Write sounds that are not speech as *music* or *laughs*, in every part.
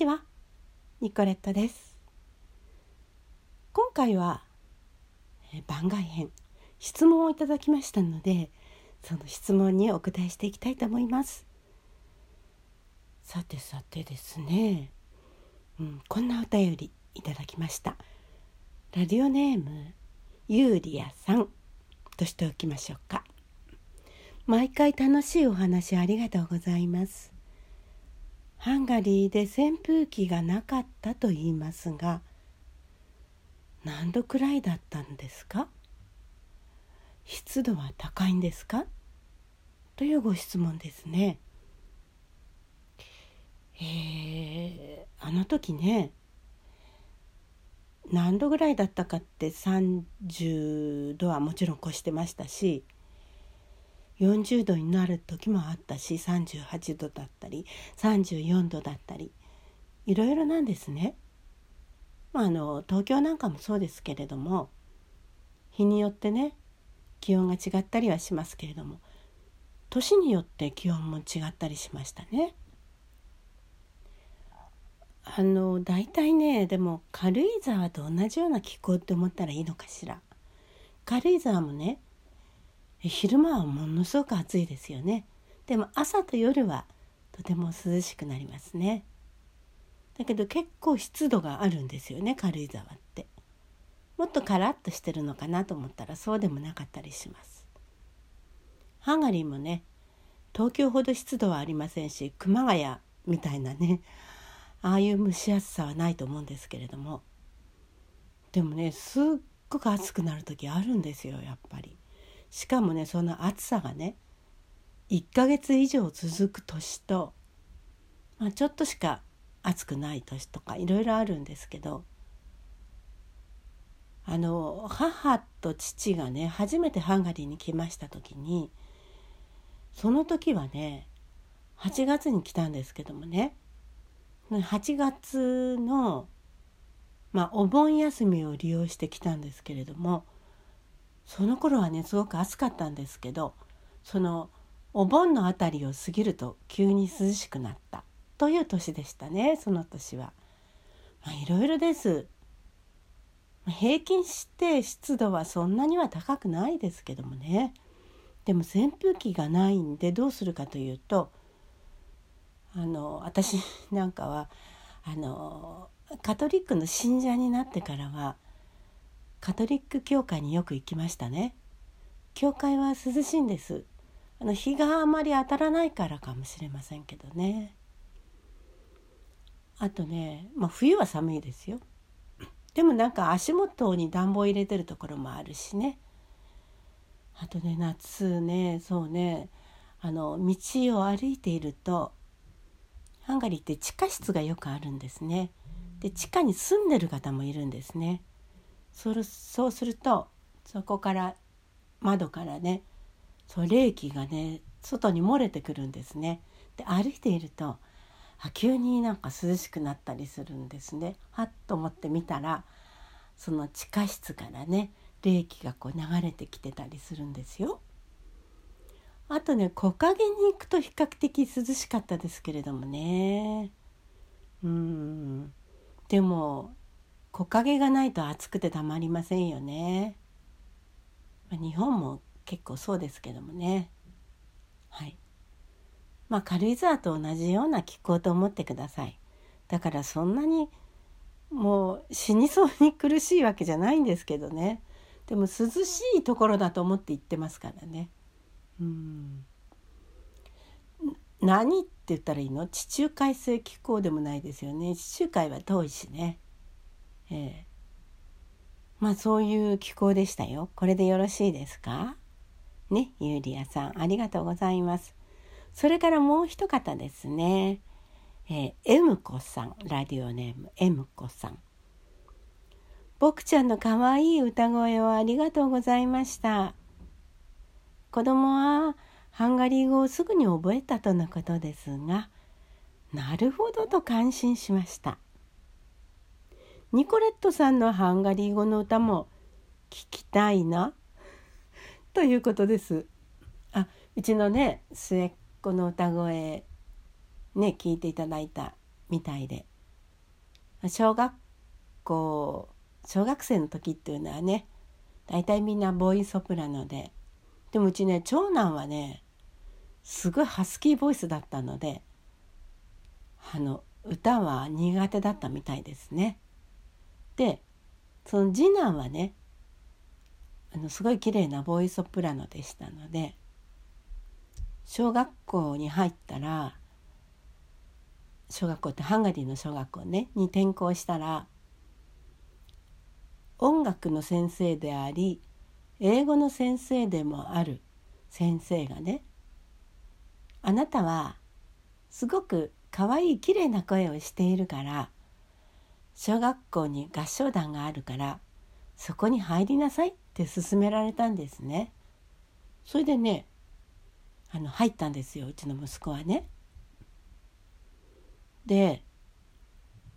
ちは？ニコレットです。今回は番外編質問をいただきましたのでその質問にお答えしていきたいと思います。さてさてですね、うん、こんなお便りいただきました。ラディオネームユーリアさん。としておきましょうか。毎回楽しいお話ありがとうございます。ハンガリーで扇風機がなかったと言いますが何度くらいだったんですか？湿度は高いんですか？というご質問ですね。えー、あの時ね何度ぐらいだったかって30度はもちろん越してましたし40度になる時もあったし38度だったり34度だったりいろいろなんですね。まあ、あの東京なんかもそうですけれども日によってね気温が違ったりはしますけれども年によって気温も違ったりしましたね。あの大体ねでも軽井沢と同じような気候って思ったらいいのかしら。軽井沢もね昼間はものすごく暑いですよね。でも朝と夜はとても涼しくなりますね。だけど結構湿度があるんですよね軽井沢って。もっとカラッとしてるのかなと思ったらそうでもなかったりします。ハンガリーもね東京ほど湿度はありませんし熊谷みたいなねああいう蒸し暑さはないと思うんですけれども。でもねすっごく暑くなる時あるんですよやっぱり。しかもねその暑さがね1ヶ月以上続く年と、まあ、ちょっとしか暑くない年とかいろいろあるんですけどあの母と父がね初めてハンガリーに来ました時にその時はね8月に来たんですけどもね8月の、まあ、お盆休みを利用してきたんですけれどもその頃はねすごく暑かったんですけどそのお盆の辺りを過ぎると急に涼しくなったという年でしたねその年は。まあ、いろいろです。平均して湿度はそんなには高くないですけどもねでも扇風機がないんでどうするかというとあの私なんかはあのカトリックの信者になってからはカトリック教会によく行きましたね。教会は涼しいんです。あの日があまり当たらないからかもしれませんけどね。あとね、まあ、冬は寒いですよ。でもなんか足元に暖房入れてるところもあるしね。あとね夏ねそうね。あの道を歩いているとハンガリーって地下室がよくあるんですね。で地下に住んでる方もいるんですね。そそうするとそこから窓からねそう冷気がね外に漏れてくるんですね。で歩いているとあ急になんか涼しくなったりするんですね。はっと思って見たらその地下室からね冷気がこう流れてきてたりするんですよ。あとね木陰に行くと比較的涼しかったですけれどもねうんでも木陰がないと暑くてたまりませんよね。まあ、日本も結構そうですけどもね。はい。まあ軽井沢と同じような気候と思ってください。だからそんなにもう死にそうに苦しいわけじゃないんですけどね。でも涼しいところだと思って行ってますからね。うん。何って言ったらいいの？地中海性気候でもないですよね。地中海は遠いしね。ええまあそういう気候でしたよ。これでよろしいですか？ね、ユーリアさん、ありがとうございます。それからもう一方ですね。えー、エムコさん、ラディオネーム、エムコさん。僕ちゃんの可愛い歌声をありがとうございました。子供はハンガリー語をすぐに覚えたとのことですが、なるほどと感心しました。ニコレットさんのハンガリー語の歌も聞きたいな *laughs* ということです。あうちのね末っ子の歌声ね聞いていただいたみたいで小学校小学生の時っていうのはね大体みんなボーイソプラノででもうちね長男はねすごいハスキーボイスだったのであの歌は苦手だったみたいですね。でその次男はねあのすごい綺麗なボーイソプラノでしたので小学校に入ったら小学校ってハンガリーの小学校ねに転校したら音楽の先生であり英語の先生でもある先生がねあなたはすごく可愛い綺麗な声をしているから小学校に合唱団があるからそこに入りなさいって勧められたんですね。それでねあの入ったんですようちの息子はね。で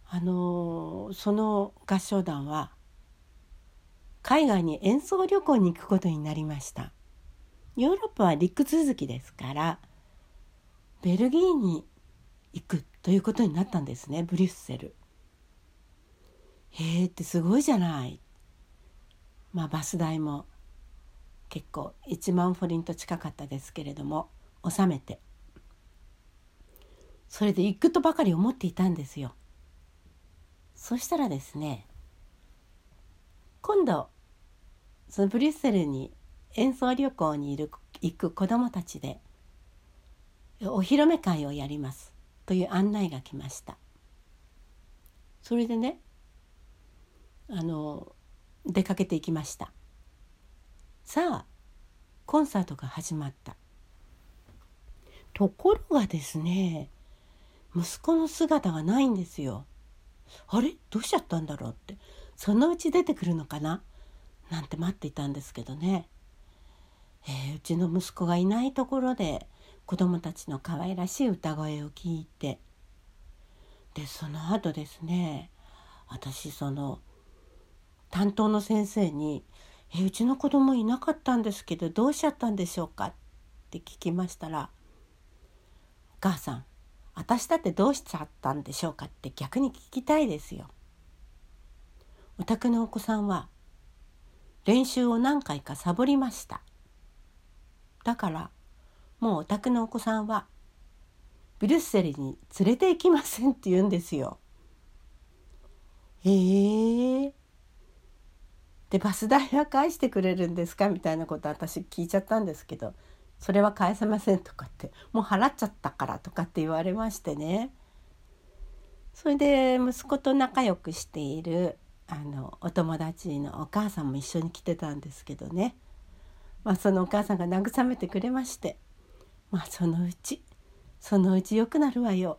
あのその合唱団は海外に演奏旅行に行くことになりましたヨーロッパは陸続きですからベルギーに行くということになったんですねブリュッセルへえってすごいじゃないまあバス代も結構1万フォリント近かったですけれども納めてそれで行くとばかり思っていたんですよ。そしたらですね今度そのブリュッセルに演奏旅行にいる行く子どもたちでお披露目会をやりますという案内が来ました。それでねあの出かけていきました。さあコンサートが始まった。ところがですね息子の姿がないんですよ。あれ？どうしちゃったんだろうってそのうち出てくるのかな？なんて待っていたんですけどね、えー、うちの息子がいないところで子供たちの可愛らしい歌声を聞いてでその後ですね私その担当の先生に「えうちの子供いなかったんですけどどうしちゃったんでしょうか?」って聞きましたら「お母さん私だってどうしちゃったんでしょうか？って逆に聞きたいですよ。お宅のお子さんは練習を何回かサボりました。だからもうお宅のお子さんはブリュッセルに連れて行きませんって言うんですよ。へえー、でバス代は返してくれるんですか？みたいなこと私聞いちゃったんですけどそれは返せませんとかってもう払っちゃったからとかって言われましてね。それで息子と仲良くしているあのお友達のお母さんも一緒に来てたんですけどね、まあ、そのお母さんが慰めてくれまして「まあそのうちそのうち良くなるわよ」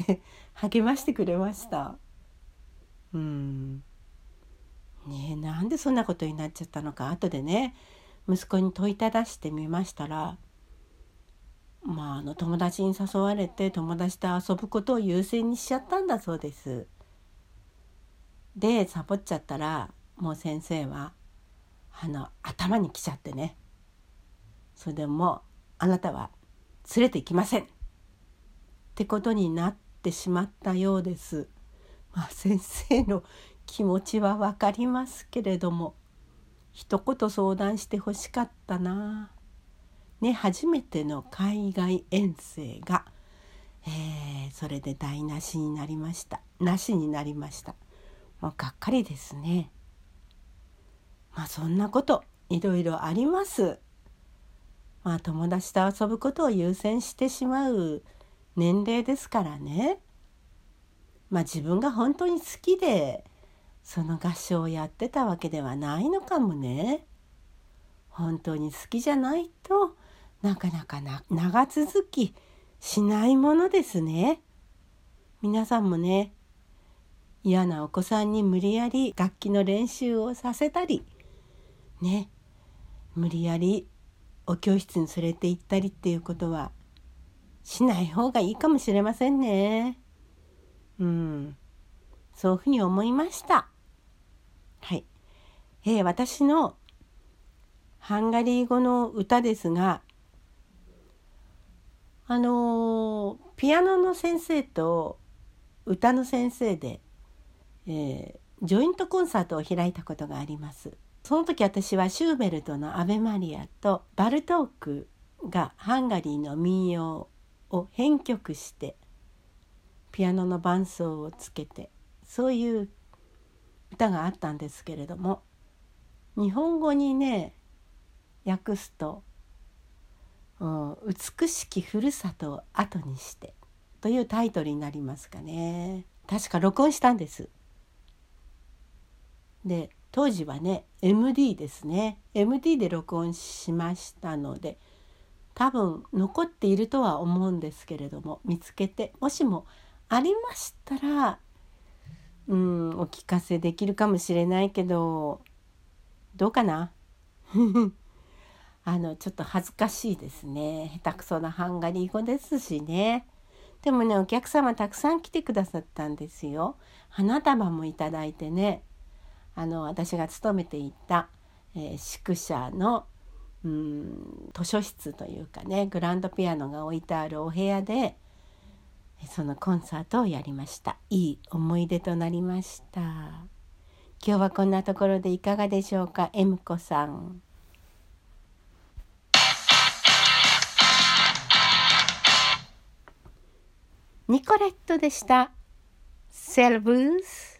って励ましてくれました。うん。なんでそんなことになっちゃったのか後でね息子に問いただしてみましたらまああの友達に誘われて友達と遊ぶことを優先にしちゃったんだそうです。でサボっちゃったらもう先生はあの頭にきちゃってねそれでもうあなたは連れて行きませんってことになってしまったようです。まあ、先生の気持ちは分かりますけれども一言相談してほしかったな。ね初めての海外遠征が、えー、それで台無しになりました。なしになりました。もうがっかりですね。まあそんなこといろいろあります。まあ友達と遊ぶことを優先してしまう年齢ですからね。まあ自分が本当に好きでその合唱をやってたわけではないのかもね。本当に好きじゃないとなかなかな長続きしないものですね。皆さんもね嫌なお子さんに無理やり楽器の練習をさせたりね無理やりお教室に連れて行ったりっていうことはしない方がいいかもしれませんね。うん、そういうふうに思いました。えー、私のハンガリー語の歌ですが、あのー、ピアノの先生と歌の先生でえー、ジョイントコンサートを開いたことがあります。その時私はシューベルトの「アベマリア」とバルトークがハンガリーの民謡を編曲してピアノの伴奏をつけてそういう歌があったんですけれども日本語にね訳すと「うん美しきふるさとを後にして」というタイトルになりますかね確か録音したんです。で当時はね MD ですね MD で録音しましたので多分残っているとは思うんですけれども見つけてもしもありましたらうんお聞かせできるかもしれないけどどうかな？あのちょっと恥ずかしいですね。下手くそなハンガリー語ですしね。でもねお客様たくさん来てくださったんですよ。花束もいただいてね。あの私が勤めていた、えー、宿舎のうん図書室というかねグランドピアノが置いてあるお部屋でそのコンサートをやりました。いい思い出となりました今日はこんなところでいかがでしょうか？エムコさん。ニコレットでした。セルブース